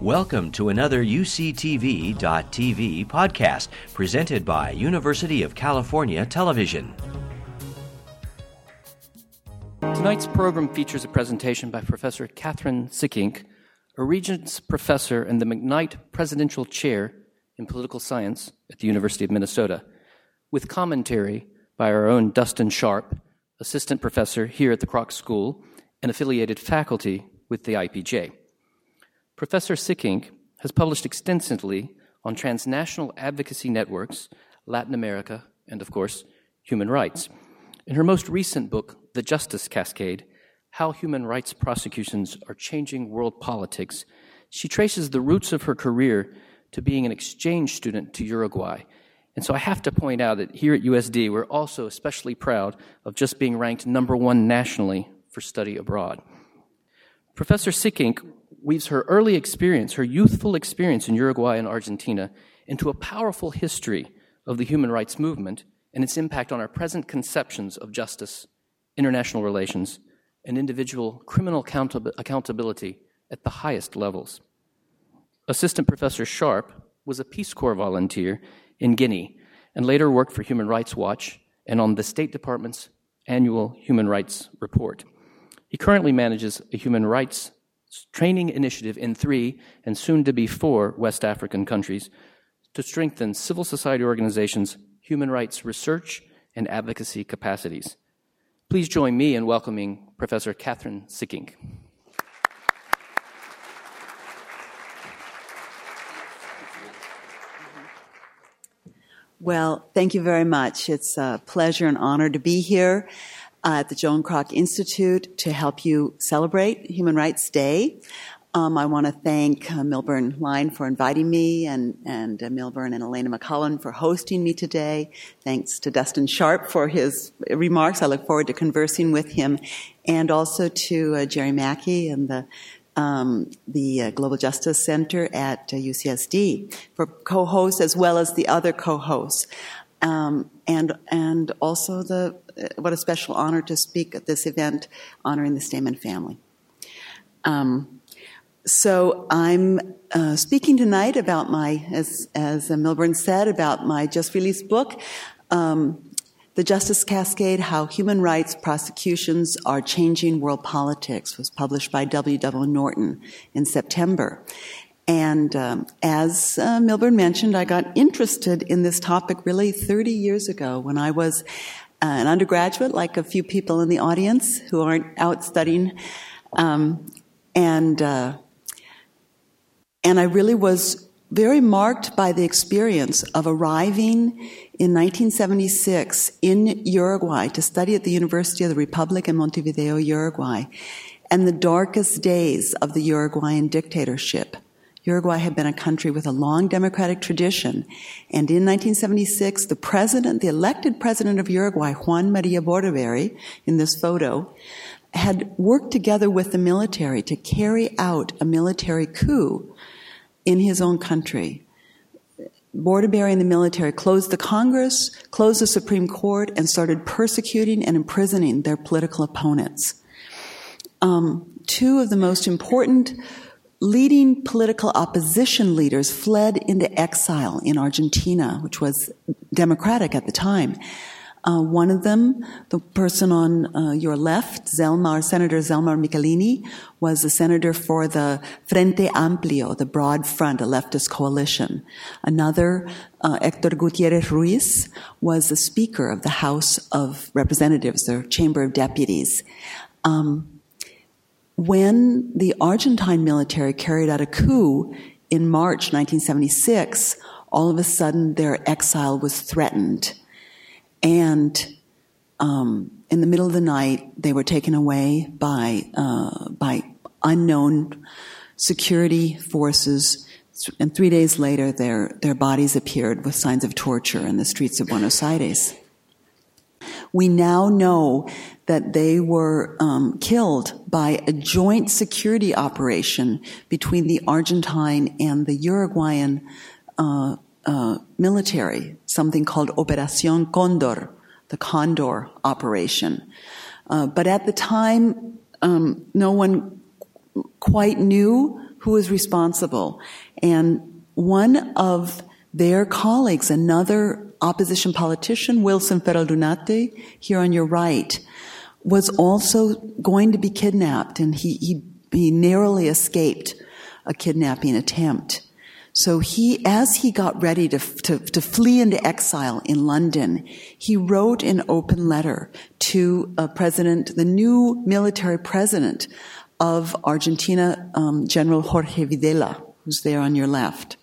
Welcome to another UCTV.tv podcast presented by University of California Television. Tonight's program features a presentation by Professor Kathryn Sikkink, a Regents Professor and the McKnight Presidential Chair in Political Science at the University of Minnesota, with commentary by our own Dustin Sharp, Assistant Professor here at the Kroc School and affiliated faculty with the IPJ. Professor Sikkink has published extensively on transnational advocacy networks, Latin America, and of course, human rights. In her most recent book, The Justice Cascade How Human Rights Prosecutions Are Changing World Politics, she traces the roots of her career to being an exchange student to Uruguay. And so I have to point out that here at USD, we're also especially proud of just being ranked number one nationally for study abroad. Professor Sikkink weaves her early experience, her youthful experience in Uruguay and Argentina, into a powerful history of the human rights movement and its impact on our present conceptions of justice, international relations, and individual criminal accountab- accountability at the highest levels. Assistant Professor Sharp was a Peace Corps volunteer in Guinea and later worked for Human Rights Watch and on the State Department's annual Human Rights Report. He currently manages a human rights training initiative in three and soon to be four West African countries to strengthen civil society organizations' human rights research and advocacy capacities. Please join me in welcoming Professor Kathryn Sikkink. Well, thank you very much. It's a pleasure and honor to be here uh, at the Joan Kroc Institute to help you celebrate Human Rights Day. Um, I want to thank uh, Milburn Line for inviting me and, and uh, Milburn and Elena McCullen for hosting me today. Thanks to Dustin Sharp for his remarks. I look forward to conversing with him and also to uh, Jerry Mackey and the um, the uh, Global Justice Center at UCSD uh, for co-hosts as well as the other co-hosts. Um, and and also the uh, what a special honor to speak at this event honoring the Stayman family. Um, so I'm uh, speaking tonight about my, as as Milburn said, about my just released book. Um, the Justice Cascade How Human Rights Prosecutions Are Changing World Politics was published by W. W. Norton in September. And um, as uh, Milburn mentioned, I got interested in this topic really 30 years ago when I was uh, an undergraduate, like a few people in the audience who aren't out studying. Um, and, uh, and I really was very marked by the experience of arriving in 1976 in Uruguay to study at the University of the Republic in Montevideo, Uruguay, and the darkest days of the Uruguayan dictatorship. Uruguay had been a country with a long democratic tradition. And in 1976, the president, the elected president of Uruguay, Juan Maria Bordaberry, in this photo, had worked together with the military to carry out a military coup in his own country. Bordaberry and the military closed the Congress, closed the Supreme Court, and started persecuting and imprisoning their political opponents. Um, two of the most important leading political opposition leaders fled into exile in Argentina, which was democratic at the time. Uh, one of them, the person on uh, your left, Zelmar, Senator Zelmar Michelini, was a senator for the Frente Amplio, the Broad Front, a leftist coalition. Another, uh, Hector Gutierrez Ruiz, was the Speaker of the House of Representatives, the Chamber of Deputies. Um, when the Argentine military carried out a coup in March 1976, all of a sudden their exile was threatened. And um, in the middle of the night, they were taken away by, uh, by unknown security forces. And three days later, their, their bodies appeared with signs of torture in the streets of Buenos Aires. We now know that they were um, killed by a joint security operation between the Argentine and the Uruguayan uh, uh, military, something called Operación Condor, the Condor operation. Uh, but at the time, um, no one quite knew who was responsible. And one of their colleagues, another opposition politician, Wilson Ferreira Aldunate, here on your right, was also going to be kidnapped and he, he, he narrowly escaped a kidnapping attempt. So he, as he got ready to, to, to, flee into exile in London, he wrote an open letter to a president, the new military president of Argentina, um, General Jorge Videla, who's there on your left.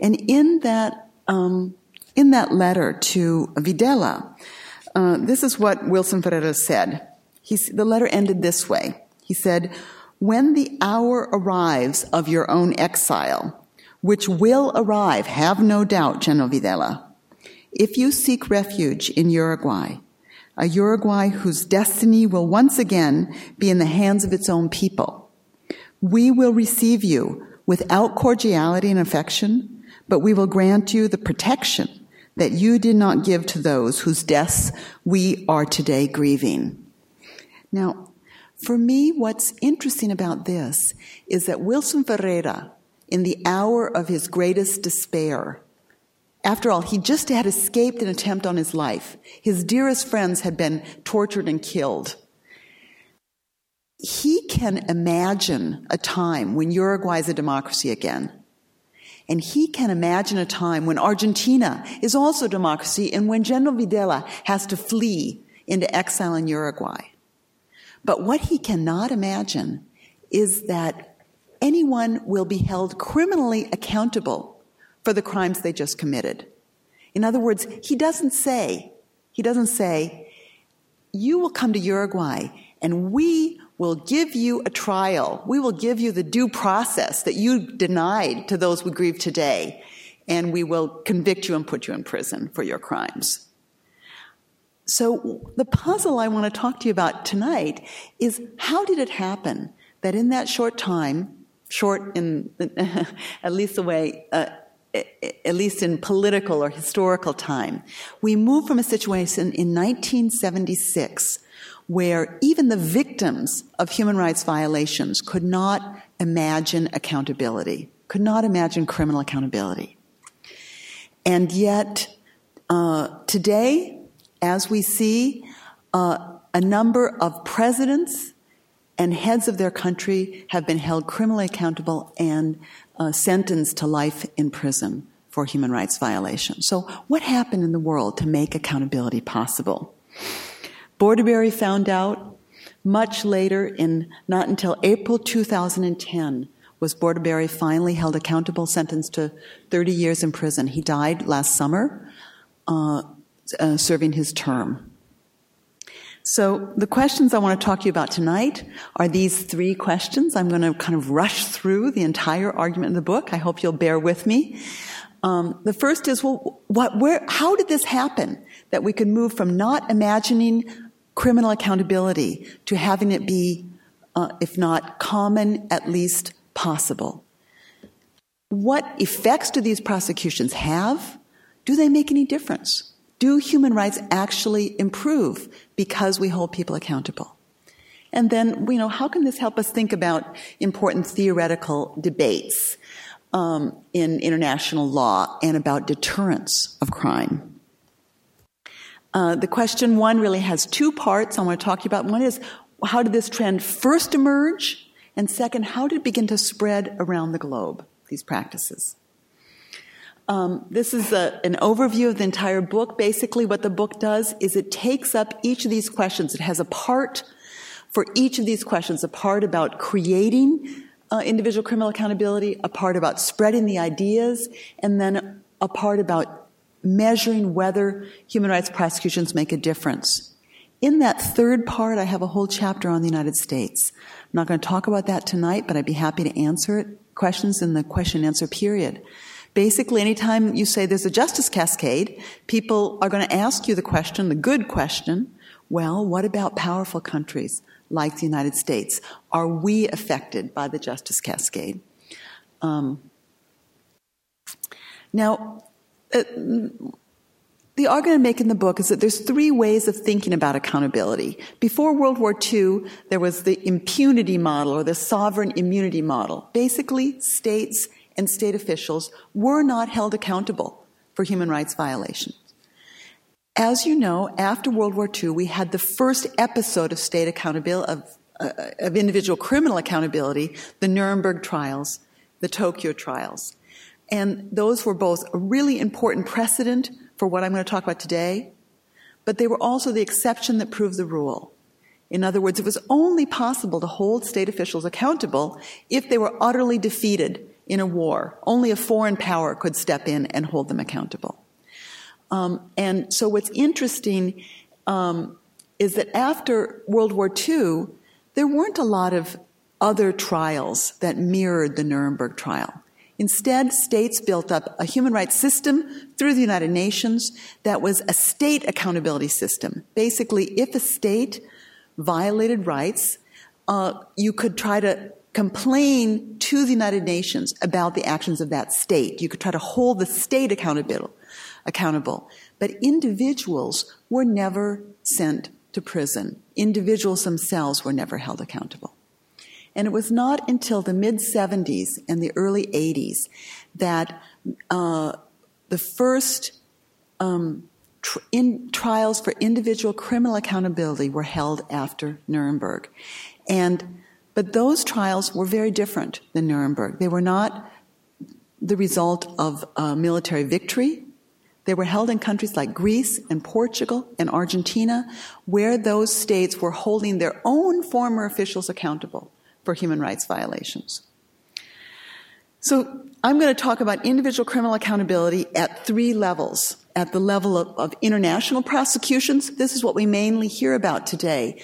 And in that, um, in that letter to Videla, uh, this is what Wilson Ferreira said. He's, the letter ended this way. He said, when the hour arrives of your own exile, which will arrive, have no doubt, General Videla, if you seek refuge in Uruguay, a Uruguay whose destiny will once again be in the hands of its own people. We will receive you without cordiality and affection, but we will grant you the protection that you did not give to those whose deaths we are today grieving. Now, for me, what's interesting about this is that Wilson Ferreira, in the hour of his greatest despair, after all, he just had escaped an attempt on his life. His dearest friends had been tortured and killed. He can imagine a time when Uruguay is a democracy again. And he can imagine a time when Argentina is also democracy and when General Videla has to flee into exile in Uruguay. But what he cannot imagine is that anyone will be held criminally accountable for the crimes they just committed. In other words, he doesn't say, he doesn't say, you will come to Uruguay and we will give you a trial. We will give you the due process that you denied to those we grieve today. And we will convict you and put you in prison for your crimes. So the puzzle I want to talk to you about tonight is how did it happen that in that short time, short in at least the way uh, at least in political or historical time, we move from a situation in 1976 where even the victims of human rights violations could not imagine accountability, could not imagine criminal accountability. And yet, uh, today, as we see, uh, a number of presidents and heads of their country have been held criminally accountable and uh, sentenced to life in prison for human rights violations. So, what happened in the world to make accountability possible? Bordaberry found out much later, in not until April 2010, was Bordaberry finally held accountable, sentenced to 30 years in prison. He died last summer, uh, uh, serving his term. So, the questions I want to talk to you about tonight are these three questions. I'm going to kind of rush through the entire argument in the book. I hope you'll bear with me. Um, the first is, well, what, where, how did this happen that we could move from not imagining criminal accountability to having it be, uh, if not common, at least possible? What effects do these prosecutions have? Do they make any difference? Do human rights actually improve because we hold people accountable? And then, you know, how can this help us think about important theoretical debates um, in international law and about deterrence of crime? Uh, the question one really has two parts I want to talk to you about. One is, how did this trend first emerge? And second, how did it begin to spread around the globe, these practices? Um, this is a, an overview of the entire book. Basically, what the book does is it takes up each of these questions. It has a part for each of these questions, a part about creating uh, individual criminal accountability, a part about spreading the ideas, and then a part about measuring whether human rights prosecutions make a difference. In that third part, I have a whole chapter on the United States. I'm not going to talk about that tonight, but I'd be happy to answer it, questions in the question and answer period. Basically, anytime you say there's a justice cascade, people are going to ask you the question, the good question, well, what about powerful countries like the United States? Are we affected by the justice cascade? Um, now, uh, the argument I make in the book is that there's three ways of thinking about accountability. Before World War II, there was the impunity model or the sovereign immunity model. Basically, states and state officials were not held accountable for human rights violations. As you know, after World War II, we had the first episode of state accountability, of, uh, of individual criminal accountability, the Nuremberg trials, the Tokyo trials. And those were both a really important precedent for what I'm going to talk about today, but they were also the exception that proved the rule. In other words, it was only possible to hold state officials accountable if they were utterly defeated in a war. Only a foreign power could step in and hold them accountable. Um, and so, what's interesting um, is that after World War II, there weren't a lot of other trials that mirrored the Nuremberg trial. Instead, states built up a human rights system through the United Nations that was a state accountability system. Basically, if a state violated rights, uh, you could try to complain to the United Nations about the actions of that state. You could try to hold the state accountable. accountable. But individuals were never sent to prison. Individuals themselves were never held accountable. And it was not until the mid 70s and the early 80s that uh, the first um, tr- in trials for individual criminal accountability were held after Nuremberg. And but those trials were very different than Nuremberg. They were not the result of a military victory. They were held in countries like Greece and Portugal and Argentina, where those states were holding their own former officials accountable for human rights violations. So I'm going to talk about individual criminal accountability at three levels. At the level of, of international prosecutions, this is what we mainly hear about today.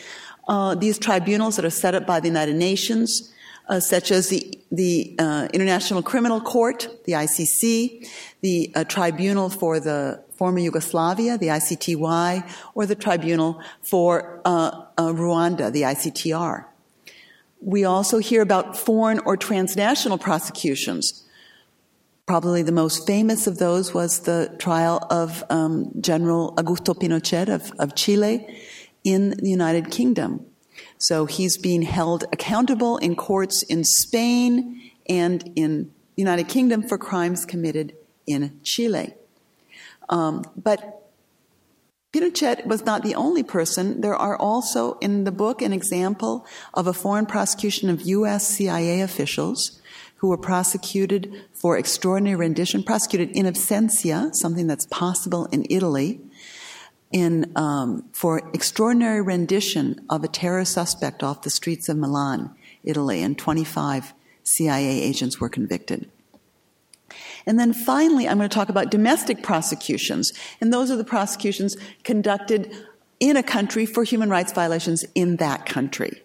Uh, these tribunals that are set up by the United Nations, uh, such as the, the uh, International Criminal Court, the ICC, the uh, Tribunal for the former Yugoslavia, the ICTY, or the Tribunal for uh, uh, Rwanda, the ICTR. We also hear about foreign or transnational prosecutions. Probably the most famous of those was the trial of um, General Augusto Pinochet of, of Chile in the United Kingdom. So he's being held accountable in courts in Spain and in the United Kingdom for crimes committed in Chile. Um, but Pinochet was not the only person. There are also in the book an example of a foreign prosecution of U.S. CIA officials who were prosecuted for extraordinary rendition, prosecuted in absentia, something that's possible in Italy, in um, for extraordinary rendition of a terror suspect off the streets of Milan, Italy, and 25 CIA agents were convicted. And then finally, I'm going to talk about domestic prosecutions. And those are the prosecutions conducted in a country for human rights violations in that country.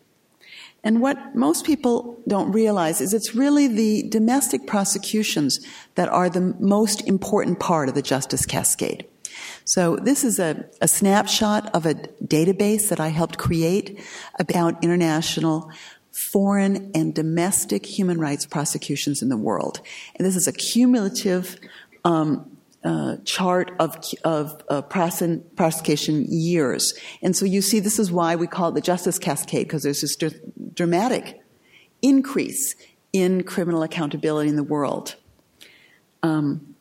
And what most people don't realize is it's really the domestic prosecutions that are the most important part of the justice cascade. So this is a, a snapshot of a database that I helped create about international foreign and domestic human rights prosecutions in the world. And this is a cumulative um, uh, chart of, of uh, prosecution years. And so you see, this is why we call it the justice cascade, because there's this dr- dramatic increase in criminal accountability in the world. Um,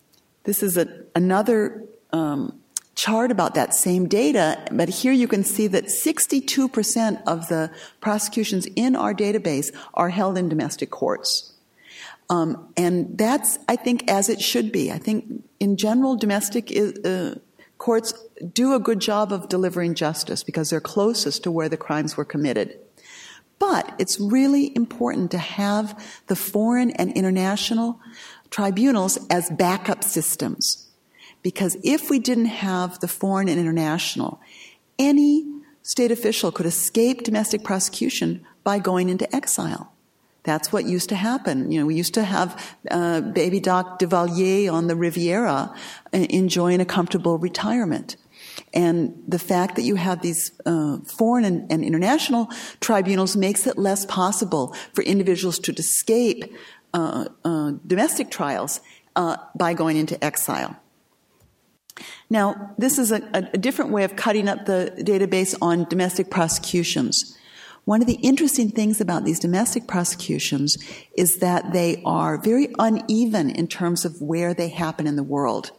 this is a, another um, chart about that same data, but here you can see that 62% of the prosecutions in our database are held in domestic courts. Um, and that's, I think, as it should be. I think, in general, domestic uh, courts do a good job of delivering justice because they're closest to where the crimes were committed. But it's really important to have the foreign and international tribunals as backup systems. Because if we didn't have the foreign and international, any state official could escape domestic prosecution by going into exile. That's what used to happen. You know, we used to have uh, baby Doc Duvalier on the Riviera uh, enjoying a comfortable retirement. And the fact that you have these uh, foreign and, and, international tribunals makes it less possible for individuals to escape uh, uh domestic trials uh, by going into exile. Now, this is a, a, different way of cutting up the database on domestic prosecutions. One of the interesting things about these domestic prosecutions is that they are very uneven in terms of where they happen in the world.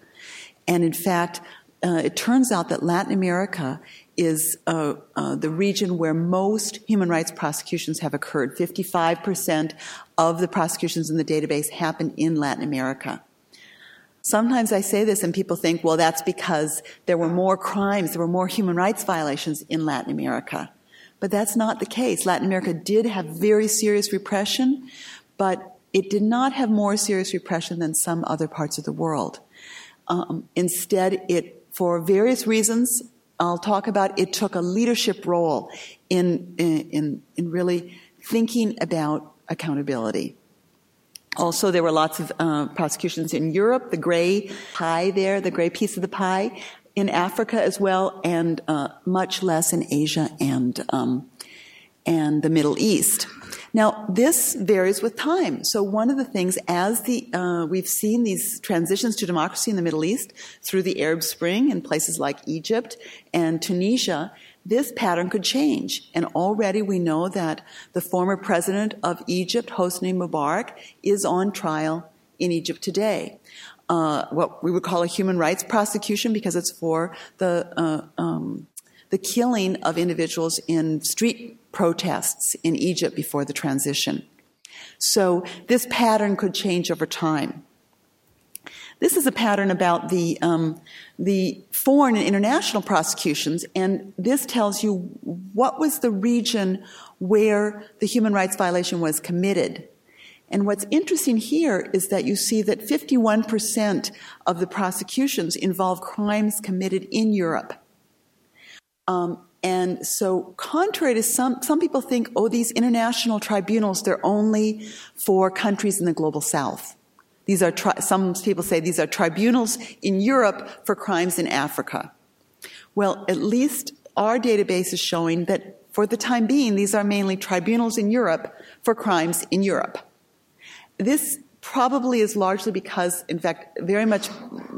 And in fact, uh, it turns out that Latin America is uh, uh, the region where most human rights prosecutions have occurred. 55% of the prosecutions in the database happen in Latin America. Sometimes I say this and people think, well, that's because there were more crimes, there were more human rights violations in Latin America. But that's not the case. Latin America did have very serious repression, but it did not have more serious repression than some other parts of the world. Um, instead, it, for various reasons, I'll talk about, it took a leadership role in, in, in really thinking about accountability. Also, there were lots of uh, prosecutions in Europe, the gray pie there, the gray piece of the pie, in Africa as well, and uh, much less in Asia and um, and the Middle East. Now, this varies with time. So, one of the things, as the uh, we've seen these transitions to democracy in the Middle East through the Arab Spring in places like Egypt and Tunisia, this pattern could change. And already we know that the former president of Egypt, Hosni Mubarak, is on trial in Egypt today. Uh, what we would call a human rights prosecution because it's for the uh, um, the killing of individuals in street protests in Egypt before the transition. So this pattern could change over time. This is a pattern about the, um, the foreign and international prosecutions, and this tells you what was the region where the human rights violation was committed. And what's interesting here is that you see that 51% of the prosecutions involve crimes committed in Europe. Um, and so, contrary to some, some people think, oh, these international tribunals, they're only for countries in the global south. These are, tri- some people say these are tribunals in Europe for crimes in Africa. Well, at least our database is showing that for the time being, these are mainly tribunals in Europe for crimes in Europe. This probably is largely because, in fact, very much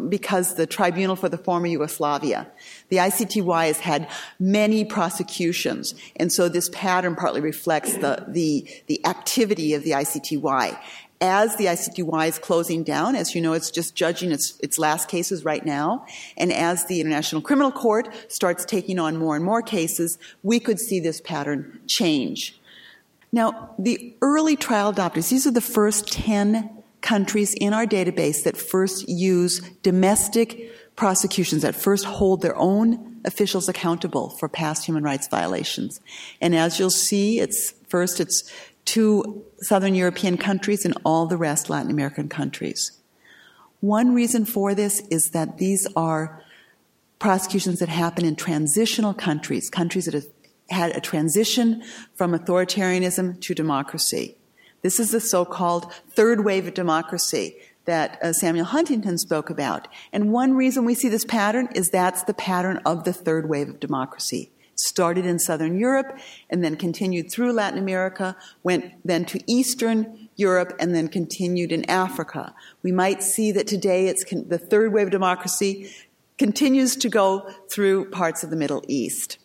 because the tribunal for the former Yugoslavia, the ICTY has had many prosecutions, and so this pattern partly reflects the, the, the activity of the ICTY as the ICTY is closing down, as you know, it's just judging its, its last cases right now, and as the International Criminal Court starts taking on more and more cases, we could see this pattern change. Now, the early trial adopters, these are the first 10 countries in our database that first use domestic prosecutions, that first hold their own officials accountable for past human rights violations. And as you'll see, it's first, it's two Southern European countries and all the rest Latin American countries. One reason for this is that these are prosecutions that happen in transitional countries, countries that have had a transition from authoritarianism to democracy. This is the so-called third wave of democracy that uh, Samuel Huntington spoke about. And one reason we see this pattern is that's the pattern of the third wave of democracy started in Southern Europe and then continued through Latin America, went then to Eastern Europe, and then continued in Africa. We might see that today it's con- the third wave of democracy continues to go through parts of the Middle East.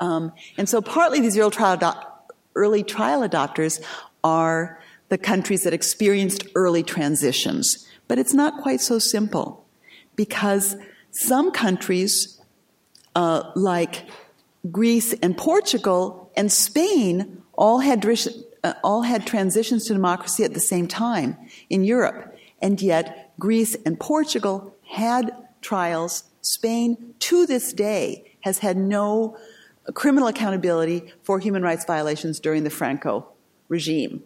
Um, and so partly these early trial, do- early trial adopters are the countries that experienced early transitions. But it's not quite so simple because some countries, uh, like Greece and Portugal and Spain all had, uh, all had transitions to democracy at the same time in Europe. And yet, Greece and Portugal had trials. Spain, to this day, has had no criminal accountability for human rights violations during the Franco regime.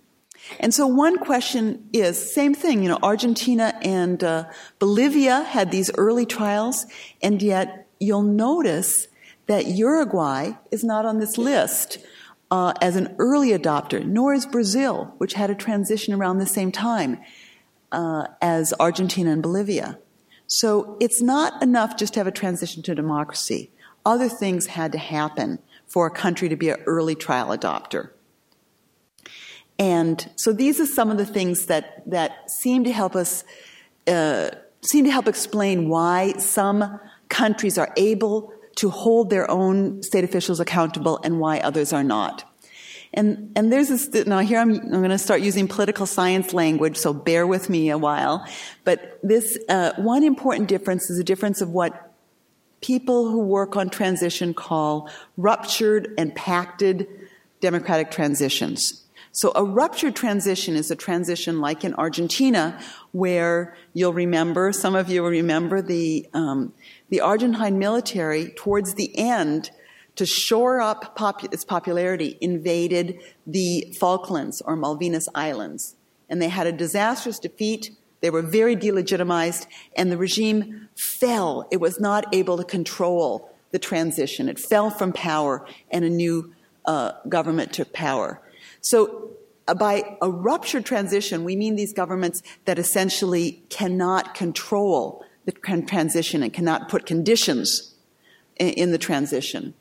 And so one question is, same thing, you know, Argentina and uh, Bolivia had these early trials, and yet you'll notice that Uruguay is not on this list uh, as an early adopter, nor is Brazil, which had a transition around the same time uh, as Argentina and Bolivia. So it's not enough just to have a transition to democracy. Other things had to happen for a country to be an early trial adopter. And so these are some of the things that, that seem to help us, uh, seem to help explain why some countries are able to hold their own state officials accountable and why others are not. And, and there's this, now here I'm, I'm going to start using political science language, so bear with me a while. But this, uh, one important difference is a difference of what people who work on transition call ruptured and pacted democratic transitions. So a ruptured transition is a transition like in Argentina, where you'll remember, some of you will remember the, um, the Argentine military towards the end to shore up its popularity, invaded the Falklands or Malvinas Islands. And they had a disastrous defeat. They were very delegitimized, and the regime fell. It was not able to control the transition. It fell from power, and a new uh, government took power. So, uh, by a ruptured transition, we mean these governments that essentially cannot control the transition and cannot put conditions in, the transition.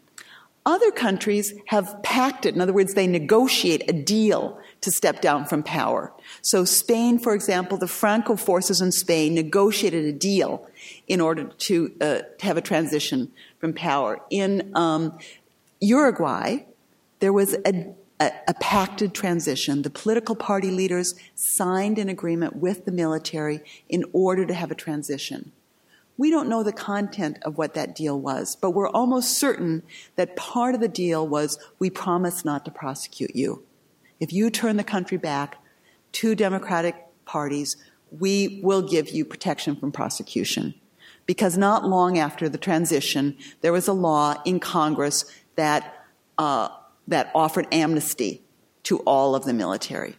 Other countries have pacted, in other words, they negotiate a deal to step down from power. So, Spain, for example, the Franco forces in Spain negotiated a deal in order to, uh, have a transition from power. In um, Uruguay, there was a, a, a pacted transition. The political party leaders signed an agreement with the military in order to have a transition. We don't know the content of what that deal was, but we're almost certain that part of the deal was we promise not to prosecute you. If you turn the country back to democratic parties, we will give you protection from prosecution. Because not long after the transition, there was a law in Congress that, uh, that offered amnesty to all of the military.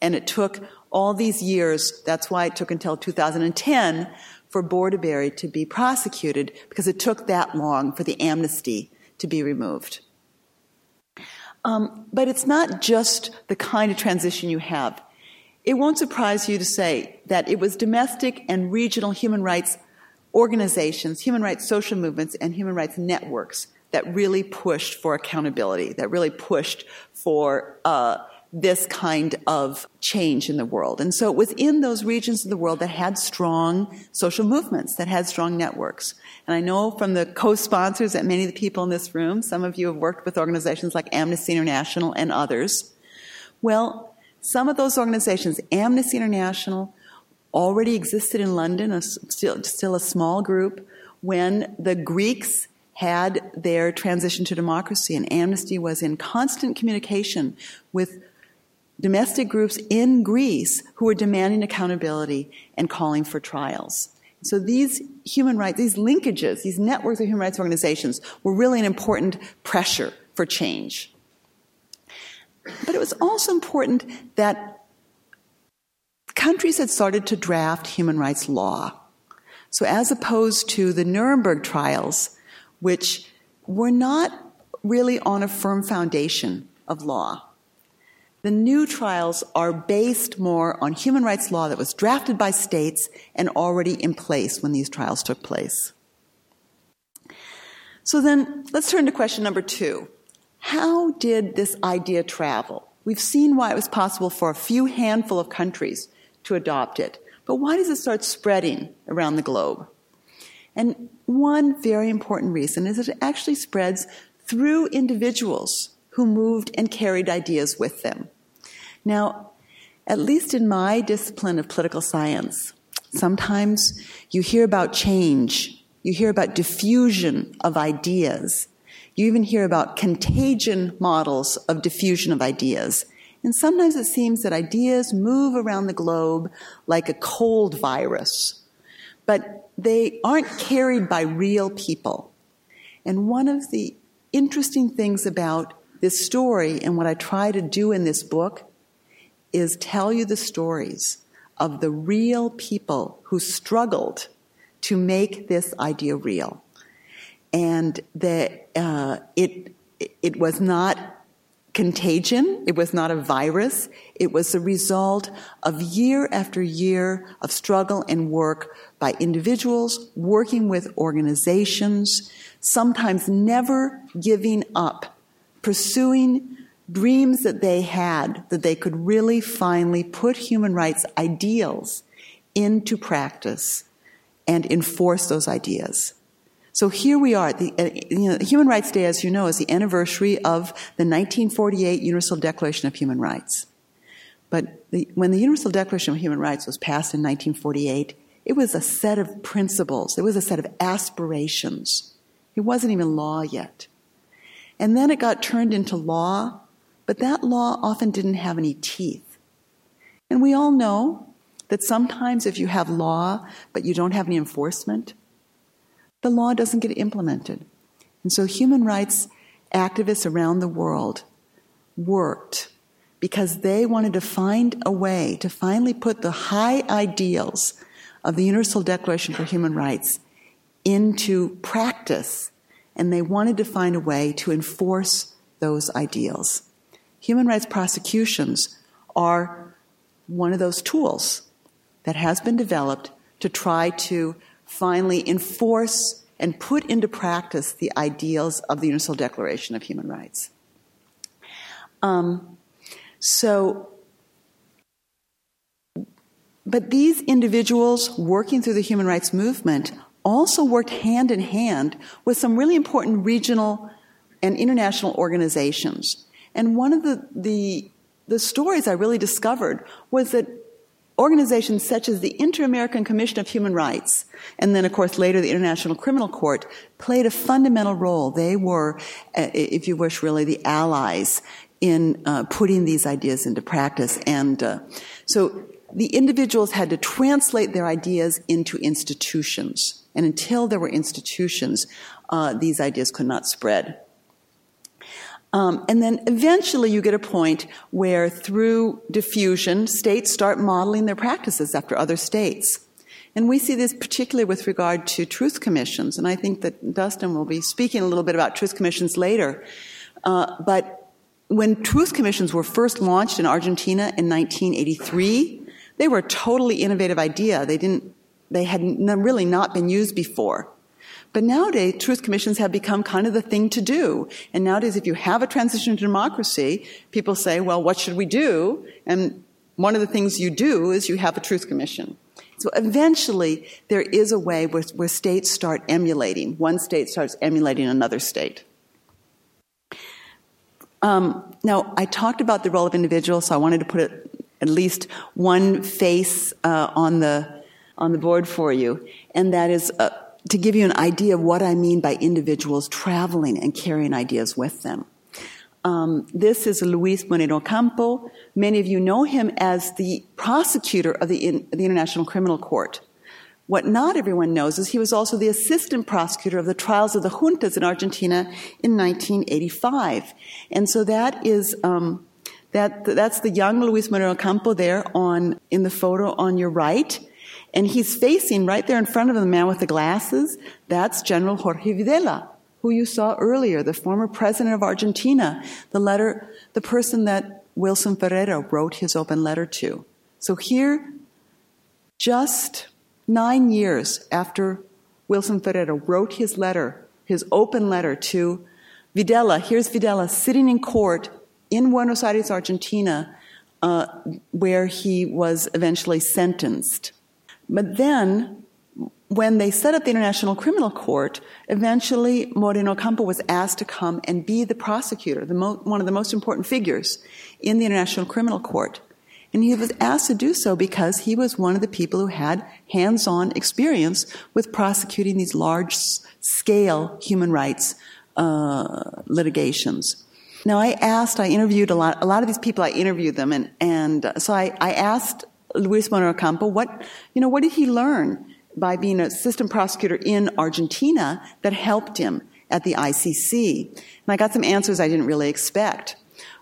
And it took all these years, that's why it took until 2010 for Bordaberry to be prosecuted because it took that long for the amnesty to be removed. Um, but it's not just the kind of transition you have. It won't surprise you to say that it was domestic and regional human rights organizations, human rights social movements, and human rights networks that really pushed for accountability, that really pushed for uh, this kind of change in the world. And so it was in those regions of the world that had strong social movements, that had strong networks. And I know from the co-sponsors that many of the people in this room, some of you have worked with organizations like Amnesty International and others. Well, some of those organizations, Amnesty International, already existed in London, a, still, still a small group, when the Greeks had their transition to democracy, and Amnesty was in constant communication with domestic groups in Greece who were demanding accountability and calling for trials. So these human rights, these linkages, these networks of human rights organizations were really an important pressure for change. But it was also important that countries had started to draft human rights law. So as opposed to the Nuremberg trials, which were not really on a firm foundation of law. The new trials are based more on human rights law that was drafted by states and already in place when these trials took place. So then let's turn to question number two. How did this idea travel? We've seen why it was possible for a few handful of countries to adopt it, but why does it start spreading around the globe? And one very important reason is that it actually spreads through individuals who moved and carried ideas with them. Now, at least in my discipline of political science, sometimes you hear about change, you hear about diffusion of ideas, you even hear about contagion models of diffusion of ideas. And sometimes it seems that ideas move around the globe like a cold virus, but they aren't carried by real people. And one of the interesting things about this story and what I try to do in this book is tell you the stories of the real people who struggled to make this idea real. And that uh, it, it was not contagion, it was not a virus, it was the result of year after year of struggle and work by individuals working with organizations, sometimes never giving up, pursuing dreams that they had that they could really finally put human rights ideals into practice and enforce those ideas. So here we are. The, uh, you know, Human Rights Day, as you know, is the anniversary of the 1948 Universal Declaration of Human Rights. But the, when the Universal Declaration of Human Rights was passed in 1948, it was a set of principles. It was a set of aspirations. It wasn't even law yet. And then it got turned into law, but that law often didn't have any teeth. And we all know that sometimes if you have law, but you don't have any enforcement, the law doesn't get implemented. And so human rights activists around the world worked because they wanted to find a way to finally put the high ideals of the Universal Declaration for Human Rights into practice, and they wanted to find a way to enforce those ideals. Human rights prosecutions are one of those tools that has been developed to try to finally enforce and put into practice the ideals of the Universal Declaration of Human Rights. Um, so, but these individuals working through the human rights movement also worked hand in hand with some really important regional and international organizations. And one of the, the, the stories I really discovered was that organizations such as the Inter-American Commission of Human Rights, and then of course later the International Criminal Court, played a fundamental role. They were, uh, if you wish, really the allies in uh, putting these ideas into practice. And uh, so the individuals had to translate their ideas into institutions. And until there were institutions, uh, these ideas could not spread. Um, and then eventually you get a point where through diffusion, states start modeling their practices after other states. And we see this particularly with regard to truth commissions. And I think that Dustin will be speaking a little bit about truth commissions later. Uh, but when truth commissions were first launched in Argentina in 1983, they were a totally innovative idea. They didn't, they had really not been used before. But nowadays, truth commissions have become kind of the thing to do. And nowadays, if you have a transition to democracy, people say, well, what should we do? And one of the things you do is you have a truth commission. So eventually, there is a way where, where states start emulating. One state starts emulating another state. Um, now, I talked about the role of individuals, so I wanted to put it, at least one face uh, on the on the board for you, and that is uh, to give you an idea of what I mean by individuals traveling and carrying ideas with them. Um, this is Luis Moreno Ocampo. Many of you know him as the prosecutor of the, in, the International Criminal Court. What not everyone knows is he was also the assistant prosecutor of the trials of the juntas in Argentina in 1985. And so that is, um, that, that's the young Luis Moreno Ocampo there on, in the photo on your right. And he's facing right there in front of him, the man with the glasses. That's General Jorge Videla, who you saw earlier, the former president of Argentina, the letter, the person that Wilson Ferreira wrote his open letter to. So here, just nine years after Wilson Ferreira wrote his letter, his open letter to Videla, here's Videla sitting in court in Buenos Aires, Argentina, uh, where he was eventually sentenced. But then, when they set up the International Criminal Court, eventually Moreno Ocampo was asked to come and be the prosecutor, the mo- one of the most important figures in the International Criminal Court. And he was asked to do so because he was one of the people who had hands on experience with prosecuting these large scale human rights uh, litigations. Now, I asked, I interviewed a lot, a lot of these people, I interviewed them, and, and uh, so I, I asked Luis Moreno Ocampo, what, you know, what did he learn by being an assistant prosecutor in Argentina that helped him at the ICC? And I got some answers I didn't really expect.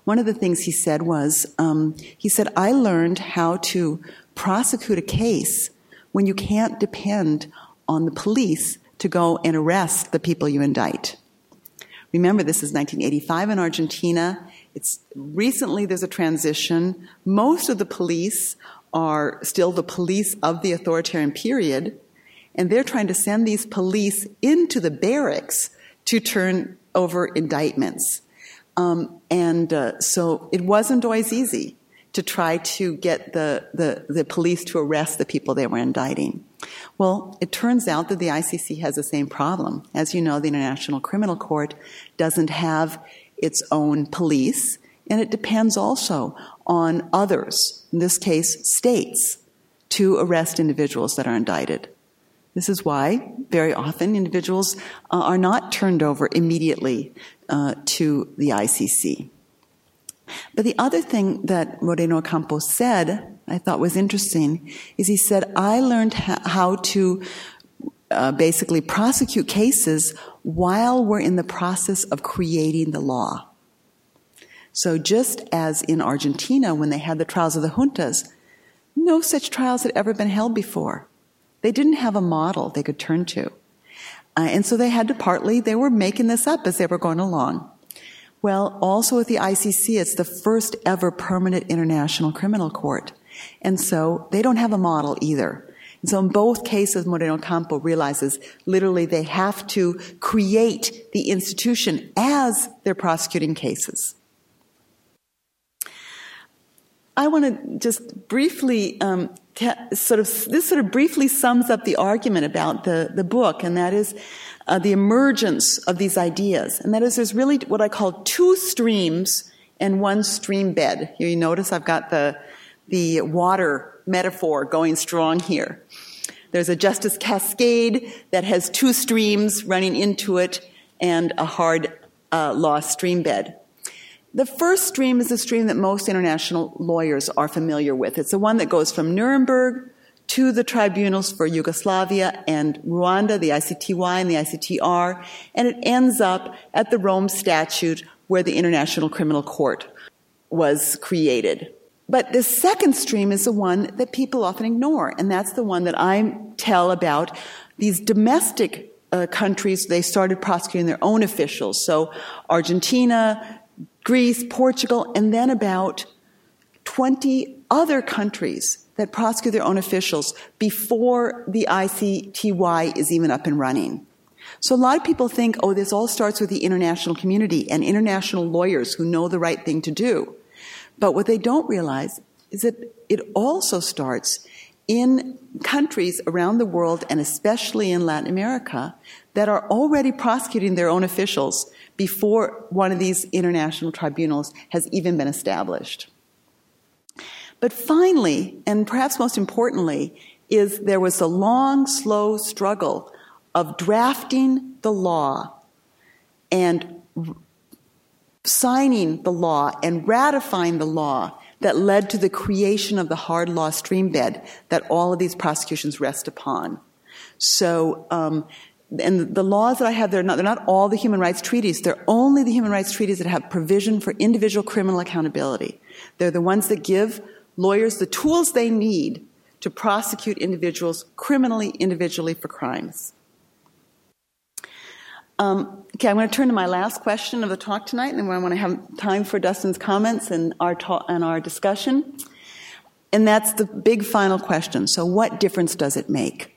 One of the things he said was, um, he said, I learned how to prosecute a case when you can't depend on the police to go and arrest the people you indict. Remember, this is 1985 in Argentina. It's recently there's a transition. Most of the police are still the police of the authoritarian period, and they're trying to send these police into the barracks to turn over indictments. Um, and uh, so it wasn't always easy. to try to get the, the, the police to arrest the people they were indicting. Well, it turns out that the ICC has the same problem. As you know, the International Criminal Court doesn't have its own police, and it depends also on others, in this case, states, to arrest individuals that are indicted. This is why very often individuals uh, are not turned over immediately uh, to the ICC. But the other thing that Moreno Ocampo said, I thought was interesting, is he said, I learned how to uh, basically prosecute cases while we're in the process of creating the law. So just as in Argentina, when they had the trials of the juntas, no such trials had ever been held before. They didn't have a model they could turn to. Uh, and so they had to partly, they were making this up as they were going along. Well, also with the ICC, it's the first ever permanent international criminal court. And so they don't have a model either. And so in both cases, Moreno Ocampo realizes literally they have to create the institution as they're prosecuting cases. I want to just briefly um, sort of this sort of briefly sums up the argument about the, the book, and that is uh, the emergence of these ideas. And that is, there's really what I call two streams and one stream bed. Here you notice I've got the, the water metaphor going strong here. There's a justice cascade that has two streams running into it and a hard uh, law stream bed. The first stream is a stream that most international lawyers are familiar with. It's the one that goes from Nuremberg to the tribunals for Yugoslavia and Rwanda, the ICTY and the ICTR, and it ends up at the Rome Statute where the International Criminal Court was created. But the second stream is the one that people often ignore, and that's the one that I tell about these domestic uh, countries. They started prosecuting their own officials. So Argentina, Greece, Portugal, and then about 20 other countries that prosecute their own officials before the ICTY is even up and running. So a lot of people think, oh, this all starts with the international community and international lawyers who know the right thing to do. But what they don't realize is that it also starts in countries around the world and especially in Latin America that are already prosecuting their own officials before one of these international tribunals has even been established. But finally, and perhaps most importantly, is there was a long, slow struggle of drafting the law and signing the law and ratifying the law that led to the creation of the hard law streambed that all of these prosecutions rest upon. So, um, and the laws that I have, they're not, they're not all the human rights treaties. They're only the human rights treaties that have provision for individual criminal accountability. They're the ones that give lawyers the tools they need to prosecute individuals criminally, individually for crimes. Um, okay, I'm going to turn to my last question of the talk tonight, and I want to have time for Dustin's comments and our and our discussion. And that's the big final question. So, what difference does it make?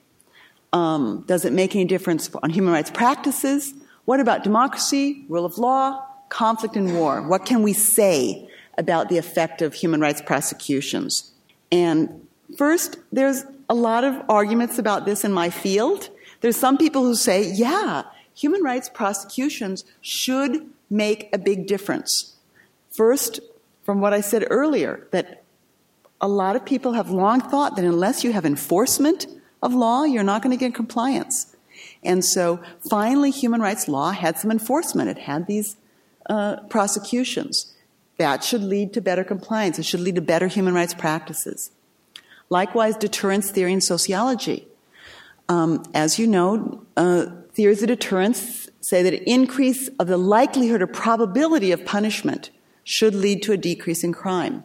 Um, does it make any difference on human rights practices? What about democracy, rule of law, conflict and war? What can we say about the effect of human rights prosecutions. And first, there's a lot of arguments about this in my field. There's some people who say, yeah, human rights prosecutions should make a big difference. First, from what I said earlier, that a lot of people have long thought that unless you have enforcement of law, you're not going to get compliance. And so finally, human rights law had some enforcement. It had these uh, prosecutions. That should lead to better compliance. It should lead to better human rights practices. Likewise, deterrence theory in sociology. Um, as you know, uh, theories of deterrence say that an increase of the likelihood or probability of punishment should lead to a decrease in crime.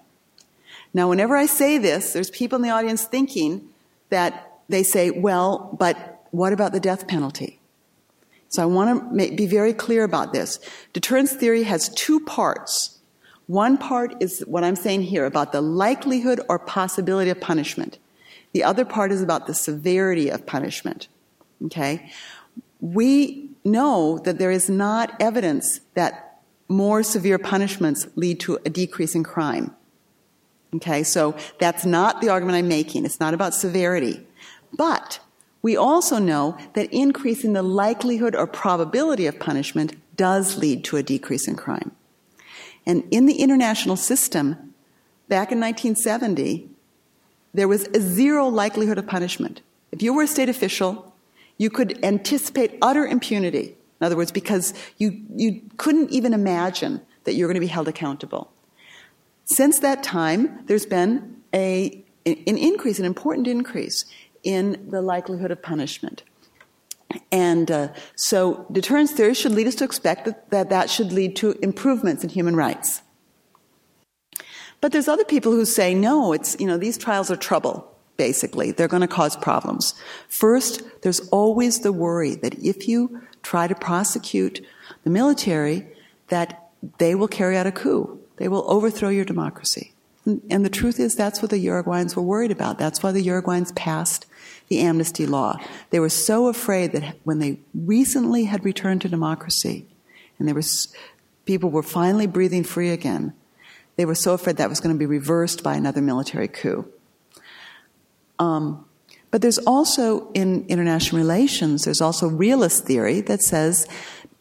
Now, whenever I say this, there's people in the audience thinking that they say, well, but what about the death penalty? So I want to be very clear about this. Deterrence theory has two parts. One part is what I'm saying here about the likelihood or possibility of punishment. The other part is about the severity of punishment. Okay? We know that there is not evidence that more severe punishments lead to a decrease in crime. Okay, so that's not the argument I'm making. It's not about severity. But we also know that increasing the likelihood or probability of punishment does lead to a decrease in crime. And in the international system, back in 1970, there was a zero likelihood of punishment. If you were a state official, you could anticipate utter impunity. In other words, because you, you couldn't even imagine that you're going to be held accountable. Since that time, there's been a, an increase, an important increase in the likelihood of punishment. And uh, so deterrence theory should lead us to expect that, that that should lead to improvements in human rights. But there's other people who say, no, it's, you know, these trials are trouble, basically. They're going to cause problems. First, there's always the worry that if you try to prosecute the military, that they will carry out a coup. They will overthrow your democracy. And the truth is, that's what the Uruguayans were worried about. That's why the Uruguayans passed the amnesty law. They were so afraid that when they recently had returned to democracy, and there was people were finally breathing free again, they were so afraid that was going to be reversed by another military coup. Um, but there's also in international relations, there's also realist theory that says,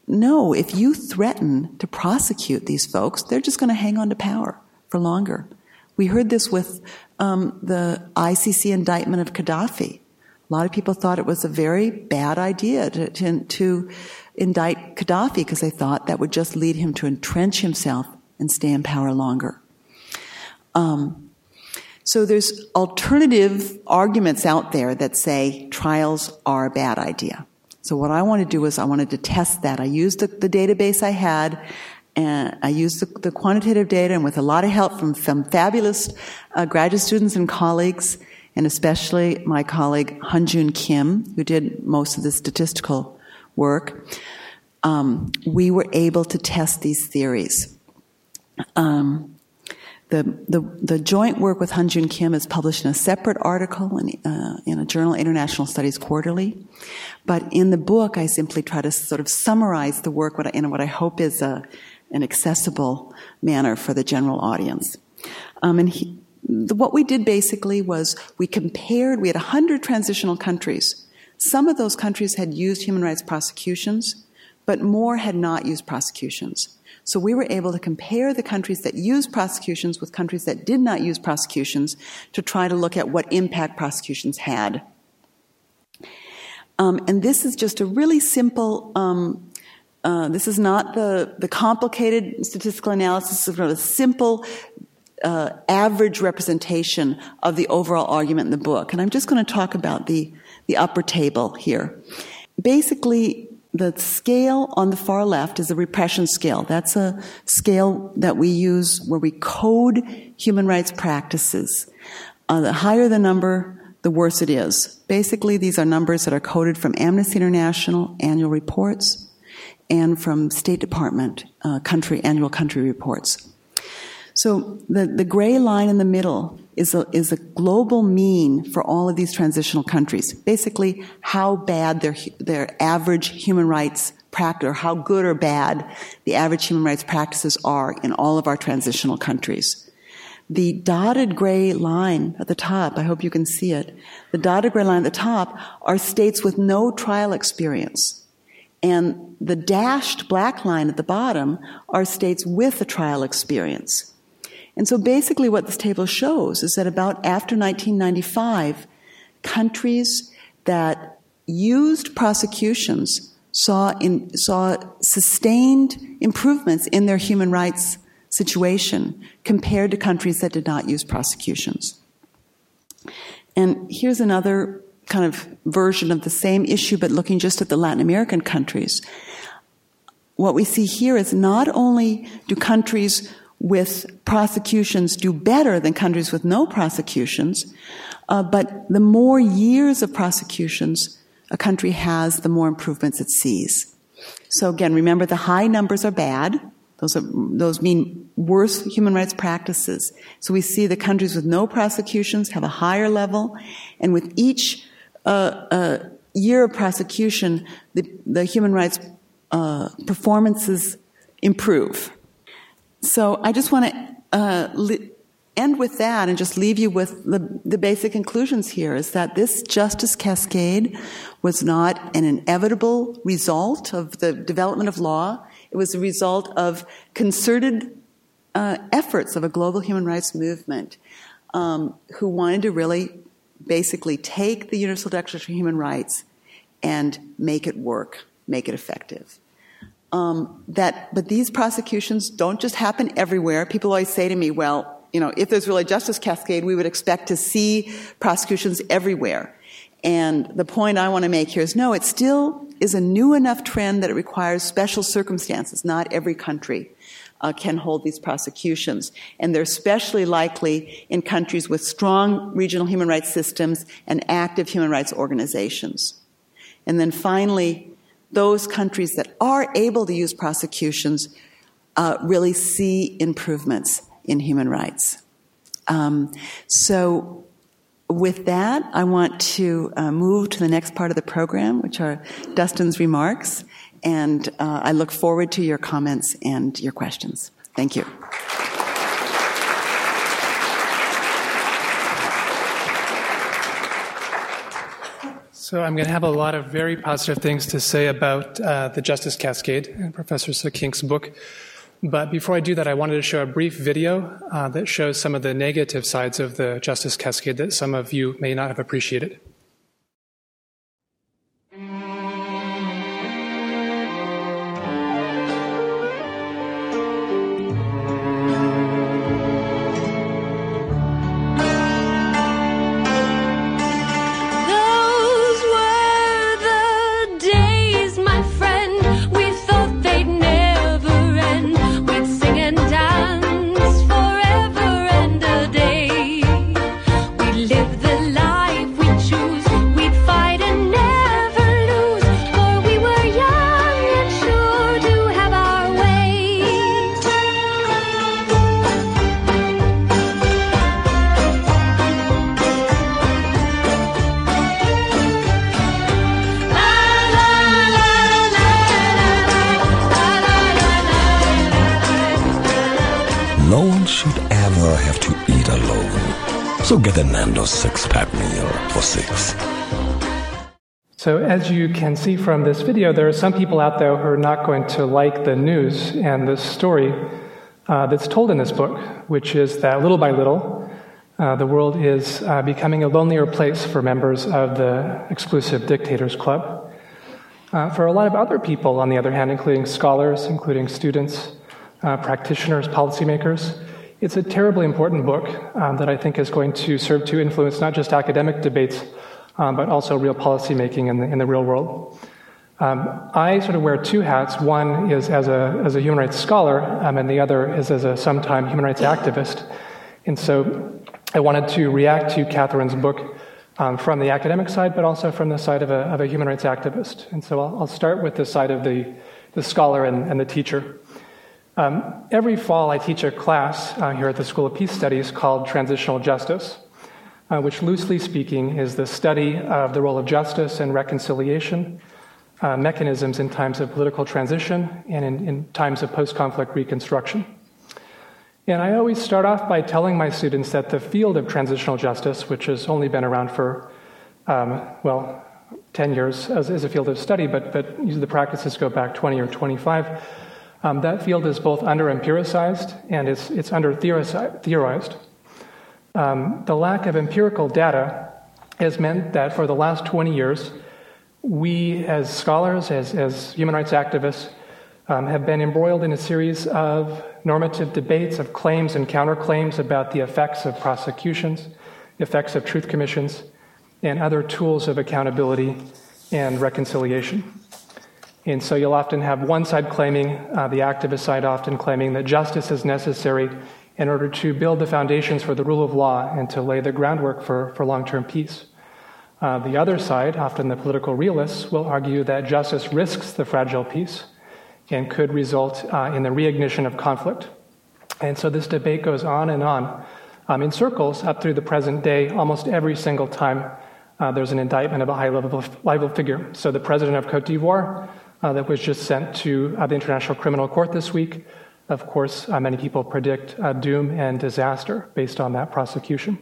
no, if you threaten to prosecute these folks, they're just going to hang on to power for longer. We heard this with um, the ICC indictment of Gaddafi. A lot of people thought it was a very bad idea to, to, to indict Gaddafi because they thought that would just lead him to entrench himself and stay in power longer. Um, so there's alternative arguments out there that say trials are a bad idea. So what I want to do is I wanted to test that. I used the, the database I had and I used the, the, quantitative data and with a lot of help from some fabulous uh, graduate students and colleagues, and especially my colleague Hun Joon Kim, who did most of the statistical work, um, we were able to test these theories. Um, the, the, the, joint work with Hun Joon Kim is published in a separate article in, uh, in a journal, International Studies Quarterly. But in the book, I simply try to sort of summarize the work in what I hope is a, an accessible manner for the general audience. Um, and he, the, what we did basically was we compared, we had 100 transitional countries. Some of those countries had used human rights prosecutions, but more had not used prosecutions. So we were able to compare the countries that used prosecutions with countries that did not use prosecutions to try to look at what impact prosecutions had. Um, and this is just a really simple um, uh, this is not the, the complicated statistical analysis it's sort of a simple uh, average representation of the overall argument in the book. And I'm just going to talk about the, the upper table here. Basically, the scale on the far left is a repression scale. That's a scale that we use where we code human rights practices. Uh, the higher the number, the worse it is. Basically, these are numbers that are coded from Amnesty International annual reports, and from State Department uh, country annual country reports. So the, the gray line in the middle is a, is a global mean for all of these transitional countries. Basically, how bad their, their average human rights practice, or how good or bad the average human rights practices are in all of our transitional countries. The dotted gray line at the top, I hope you can see it, the dotted gray line at the top are states with no trial experience. And the dashed black line at the bottom are states with a trial experience. And so basically what this table shows is that about after 1995, countries that used prosecutions saw, in, saw sustained improvements in their human rights situation compared to countries that did not use prosecutions. And here's another kind of version of the same issue, but looking just at the Latin American countries. What we see here is not only do countries with prosecutions do better than countries with no prosecutions, uh, but the more years of prosecutions a country has, the more improvements it sees. So again, remember the high numbers are bad. Those, are, those mean worse human rights practices. So we see the countries with no prosecutions have a higher level, and with each a year of prosecution, the, the human rights uh, performances improve. So I just want to uh, li- end with that and just leave you with the, the basic conclusions here is that this justice cascade was not an inevitable result of the development of law. It was a result of concerted uh, efforts of a global human rights movement um, who wanted to really basically take the Universal Declaration of Human Rights and make it work, make it effective. Um, that, but these prosecutions don't just happen everywhere. People always say to me, well, you know, if there's really justice cascade, we would expect to see prosecutions everywhere. And the point I want to make here is no, it still is a new enough trend that it requires special circumstances. Not every country uh, can hold these prosecutions. And they're especially likely in countries with strong regional human rights systems and active human rights organizations. And then finally, those countries that are able to use prosecutions uh, really see improvements in human rights. Um, so, with that, I want to uh, move to the next part of the program, which are Dustin's remarks. And uh, I look forward to your comments and your questions. Thank you. So I'm going to have a lot of very positive things to say about uh, the Justice Cascade and Professor Sikkink's book. But before I do that, I wanted to show a brief video uh, that shows some of the negative sides of the Justice Cascade that some of you may not have appreciated. So Nando's six pack meal for six. So, as you can see from this video, there are some people out there who are not going to like the news and the story uh, that's told in this book, which is that little by little, uh, the world is uh, becoming a lonelier place for members of the exclusive dictators club. Uh, for a lot of other people, on the other hand, including scholars, including students, uh, practitioners, policymakers, it's a terribly important book um, that I think is going to serve to influence not just academic debates, um, but also real policymaking in the, in the real world. Um, I sort of wear two hats. One is as a, as a human rights scholar, um, and the other is as a sometime human rights activist. And so I wanted to react to Kathryn's book um, from the academic side, but also from the side of a, of a human rights activist. And so I'll, I'll, start with the side of the, the scholar and, and the teacher. Um, every fall, I teach a class uh, here at the School of Peace Studies called Transitional Justice, uh, which, loosely speaking, is the study of the role of justice and reconciliation uh, mechanisms in times of political transition and in, in times of post conflict reconstruction. And I always start off by telling my students that the field of transitional justice, which has only been around for, um, well, 10 years as, as, a field of study, but, but the practices go back 20 or 25 um, that field is both under empiricized and it's, it's under theorized. Um, the lack of empirical data has meant that for the last 20 years, we as scholars, as, as human rights activists, um, have been embroiled in a series of normative debates of claims and counterclaims about the effects of prosecutions, the effects of truth commissions, and other tools of accountability and reconciliation. And so you'll often have one side claiming, uh, the activist side often claiming that justice is necessary in order to build the foundations for the rule of law and to lay the groundwork for, for long term peace. Uh, the other side, often the political realists, will argue that justice risks the fragile peace and could result uh, in the reignition of conflict. And so this debate goes on and on um, in circles up through the present day, almost every single time uh, there's an indictment of a high level, level figure. So the president of Cote d'Ivoire uh, that was just sent to uh, the International Criminal Court this week Of course, uh, many people predict uh, doom and disaster based on that prosecution.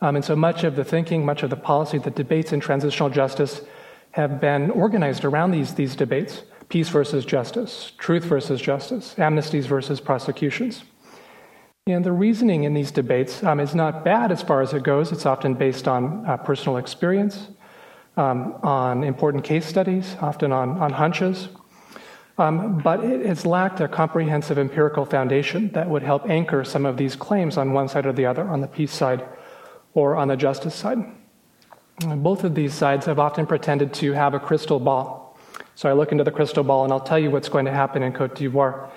Um, and so much of the thinking, much of the policy, the debates in transitional justice have been organized around these, these debates peace versus justice, truth versus justice, amnesties versus prosecutions. And the reasoning in these debates um, is not bad as far as it goes. It's often based on uh, personal experience, um, on important case studies, often on, on hunches. Um, but it has lacked a comprehensive empirical foundation that would help anchor some of these claims on one side or the other, on the peace side or on the justice side. Both of these sides have often pretended to have a crystal ball. So I look into the crystal ball and I'll tell you what's going to happen in Cote d'Ivoire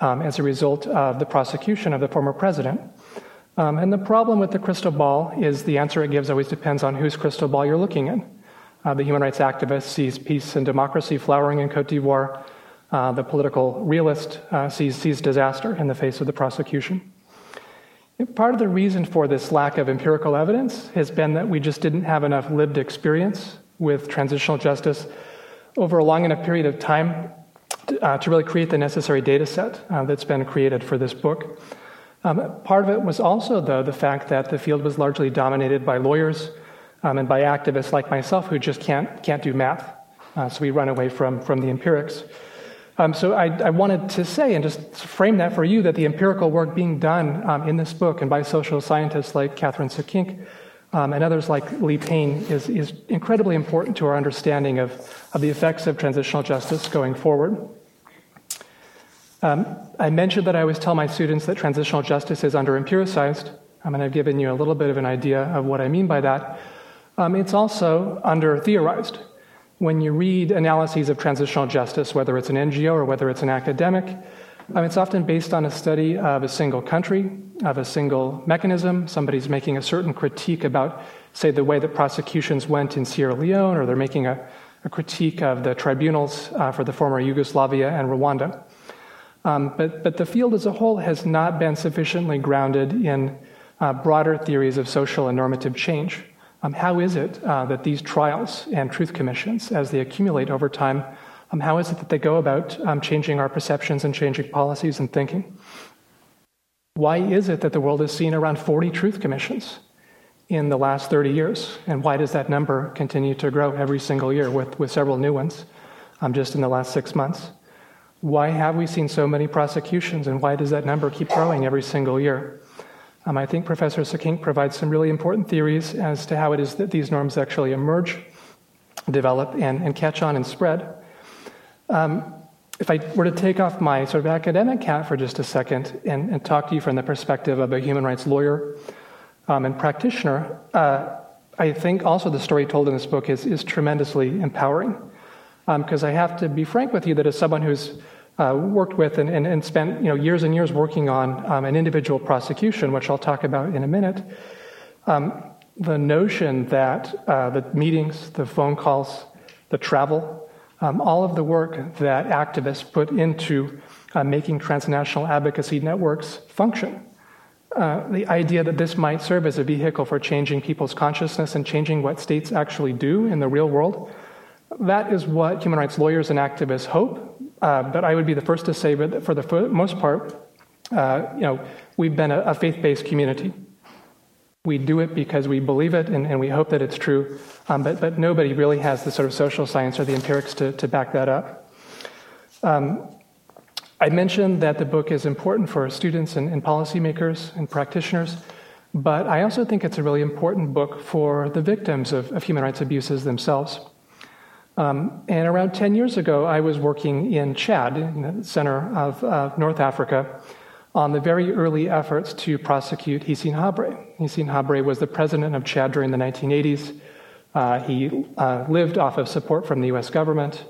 um, as a result of the prosecution of the former president. Um, and the problem with the crystal ball is the answer it gives always depends on whose crystal ball you're looking in. Uh, the human rights activist sees peace and democracy flowering in Cote d'Ivoire. Uh, the political realist uh, sees, sees disaster in the face of the prosecution. Part of the reason for this lack of empirical evidence has been that we just didn't have enough lived experience with transitional justice over a long enough period of time uh, to really create the necessary data set uh, that's been created for this book. Um, part of it was also, though, the fact that the field was largely dominated by lawyers um, and by activists like myself who just can't, can't do math. Uh, so we run away from, from the empirics. Um, so I, I, wanted to say and just frame that for you that the empirical work being done um, in this book and by social scientists like Kathryn Sikkink um, and others like Leigh Payne is, is incredibly important to our understanding of, of the effects of transitional justice going forward. Um, I mentioned that I always tell my students that transitional justice is under empiricized, um, and I've given you a little bit of an idea of what I mean by that. Um, it's also under theorized. When you read analyses of transitional justice, whether it's an NGO or whether it's an academic, um, it's often based on a study of a single country, of a single mechanism. Somebody's making a certain critique about, say, the way that prosecutions went in Sierra Leone, or they're making a, a critique of the tribunals uh, for the former Yugoslavia and Rwanda. Um, but, but the field as a whole has not been sufficiently grounded in uh, broader theories of social and normative change. Um, how is it uh, that these trials and truth commissions, as they accumulate over time, um, how is it that they go about um, changing our perceptions and changing policies and thinking? Why is it that the world has seen around 40 truth commissions in the last 30 years? And why does that number continue to grow every single year with, with several new ones um, just in the last six months? Why have we seen so many prosecutions and why does that number keep growing every single year? Um, I think Professor Sikkink provides some really important theories as to how it is that these norms actually emerge, develop, and, and catch on and spread. Um, if I were to take off my sort of academic hat for just a second and, and talk to you from the perspective of a human rights lawyer um, and practitioner, uh, I think also the story told in this book is, is tremendously empowering. Because um, I have to be frank with you that as someone who's uh, worked with and, and, and, spent you know, years and years working on um, an individual prosecution, which I'll talk about in a minute, um, the notion that uh, the meetings, the phone calls, the travel, um, all of the work that activists put into uh, making transnational advocacy networks function. Uh, the idea that this might serve as a vehicle for changing people's consciousness and changing what states actually do in the real world, that is what human rights lawyers and activists hope. Uh, but I would be the first to say that for the most part, uh, you know, we've been a, a faith-based community. We do it because we believe it and, and we hope that it's true, um, but, but nobody really has the sort of social science or the empirics to, to back that up. Um, I mentioned that the book is important for students and, and policymakers and practitioners, but I also think it's a really important book for the victims of, of human rights abuses themselves. Um, and around 10 years ago, I was working in Chad, in the center of uh, North Africa, on the very early efforts to prosecute Hissène Habré. Hissène Habré was the president of Chad during the 1980s. Uh, he uh, lived off of support from the US government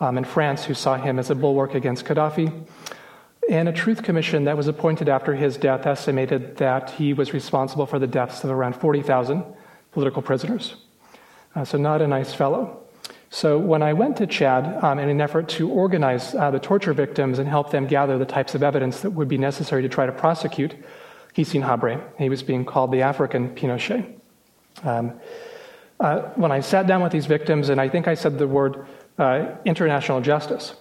um, and France, who saw him as a bulwark against Gaddafi. And a truth commission that was appointed after his death estimated that he was responsible for the deaths of around 40,000 political prisoners. Uh, so, not a nice fellow. So when I went to Chad um, in an effort to organize uh, the torture victims and help them gather the types of evidence that would be necessary to try to prosecute Hissène Habré, he was being called the African Pinochet. Um, uh, when I sat down with these victims, and I think I said the word uh, international justice,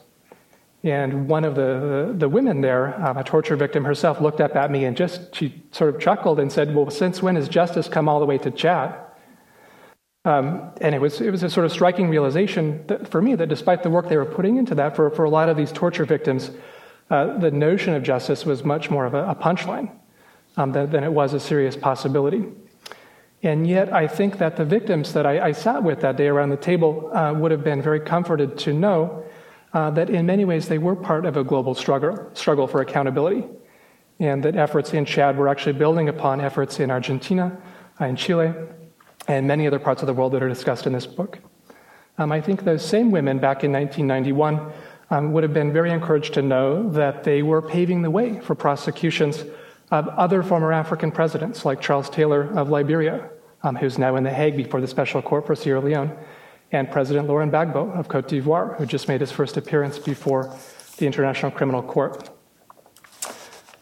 And one of the, the, the women there, um, a torture victim herself, looked up at me and just, she sort of chuckled and said, Well, since when has justice come all the way to Chad? Um, and it was, it was a sort of striking realization for me that despite the work they were putting into that, for, for a lot of these torture victims, uh, the notion of justice was much more of a, a punchline um, than, than, it was a serious possibility. And yet, I think that the victims that I, I sat with that day around the table uh, would have been very comforted to know uh, that in many ways they were part of a global struggle, struggle for accountability, and that efforts in Chad were actually building upon efforts in Argentina, uh, in Chile, and many other parts of the world that are discussed in this book. Um, I think those same women back in 1991 um, would have been very encouraged to know that they were paving the way for prosecutions of other former African presidents, like Charles Taylor of Liberia, um, who's now in The Hague before the Special Court for Sierra Leone, and President Laurent Gbagbo of Cote d'Ivoire, who just made his first appearance before the International Criminal Court.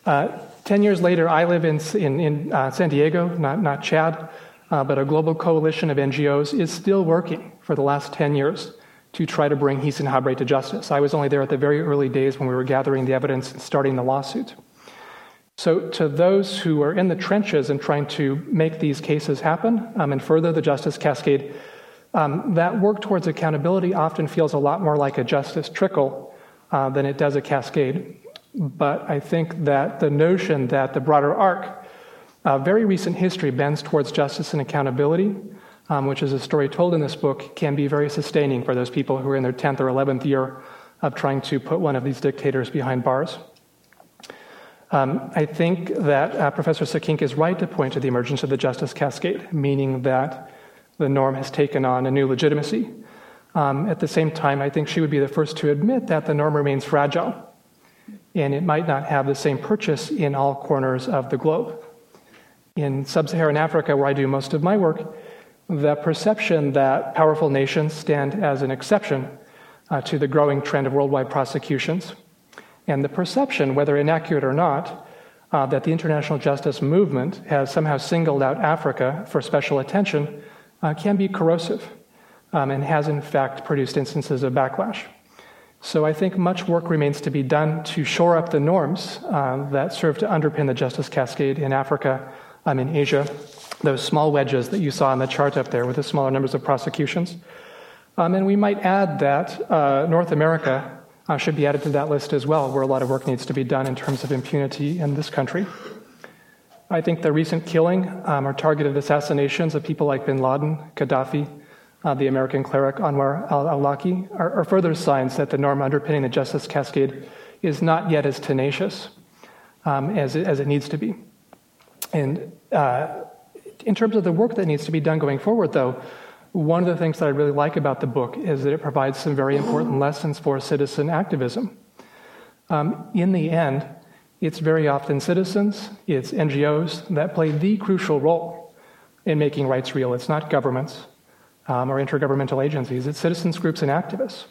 Uh, ten years later, I live in, in, in uh, San Diego, not, not Chad, uh, but a global coalition of NGOs is still working for the last 10 years to try to bring Hissène Habré to justice. I was only there at the very early days when we were gathering the evidence and starting the lawsuit. So, to those who are in the trenches and trying to make these cases happen um, and further the justice cascade, um, that work towards accountability often feels a lot more like a justice trickle uh, than it does a cascade. But I think that the notion that the broader arc, uh, very recent history, bends towards justice and accountability, um, which is a story told in this book, can be very sustaining for those people who are in their 10th or 11th year of trying to put one of these dictators behind bars. Um, I think that uh, Professor Sikkink is right to point to the emergence of the justice cascade, meaning that the norm has taken on a new legitimacy. Um, at the same time, I think she would be the first to admit that the norm remains fragile and it might not have the same purchase in all corners of the globe. In sub Saharan Africa, where I do most of my work, the perception that powerful nations stand as an exception uh, to the growing trend of worldwide prosecutions, and the perception, whether inaccurate or not, uh, that the international justice movement has somehow singled out Africa for special attention uh, can be corrosive um, and has, in fact, produced instances of backlash. So I think much work remains to be done to shore up the norms uh, that serve to underpin the justice cascade in Africa, um, in Asia, those small wedges that you saw on the chart up there with the smaller numbers of prosecutions. Um, and we might add that uh, North America uh, should be added to that list as well, where a lot of work needs to be done in terms of impunity in this country. I think the recent killing um, or targeted assassinations of people like bin Laden, Gaddafi, uh, the American cleric Anwar al Awlaki are, are, further signs that the norm underpinning the justice cascade is not yet as tenacious um, as, it, as it needs to be. And uh, in terms of the work that needs to be done going forward, though, one of the things that I really like about the book is that it provides some very important lessons for citizen activism. Um, in the end, it's very often citizens, it's NGOs that play the crucial role in making rights real. It's not governments um, or intergovernmental agencies, it's citizens groups and activists.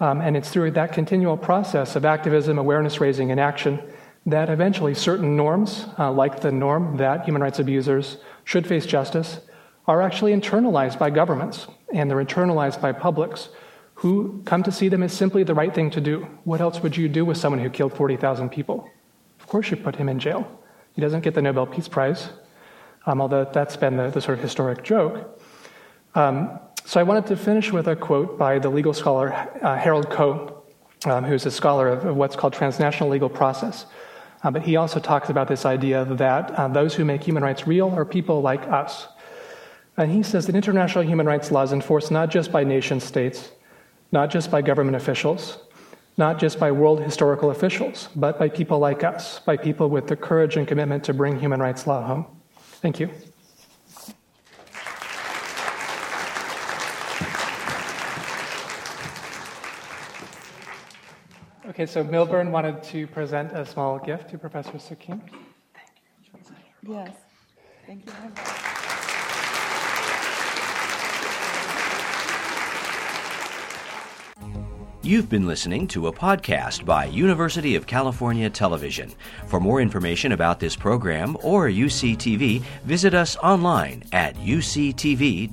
Um, and it's through that continual process of activism, awareness raising, and action that eventually certain norms, uh, like the norm that human rights abusers should face justice, are actually internalized by governments and they're internalized by publics who come to see them as simply the right thing to do. What else would you do with someone who killed 40,000 people? Of course, you put him in jail. He doesn't get the Nobel Peace Prize, um, although that's been the, the, sort of historic joke. Um, so I wanted to finish with a quote by the legal scholar uh, Harold Koh, um, who's a scholar of, of what's called transnational legal process. Uh, but he also talks about this idea that uh, those who make human rights real are people like us. And he says that international human rights laws enforced not just by nation states, not just by government officials, not just by world historical officials, but by people like us, by people with the courage and commitment to bring human rights law home. Thank you. Okay, so Milburn wanted to present a small gift to Professor Sikkink. Yes, thank you very much. You've been listening to a podcast by University of California Television. For more information about this program or UCTV, visit us online at uctv.tv.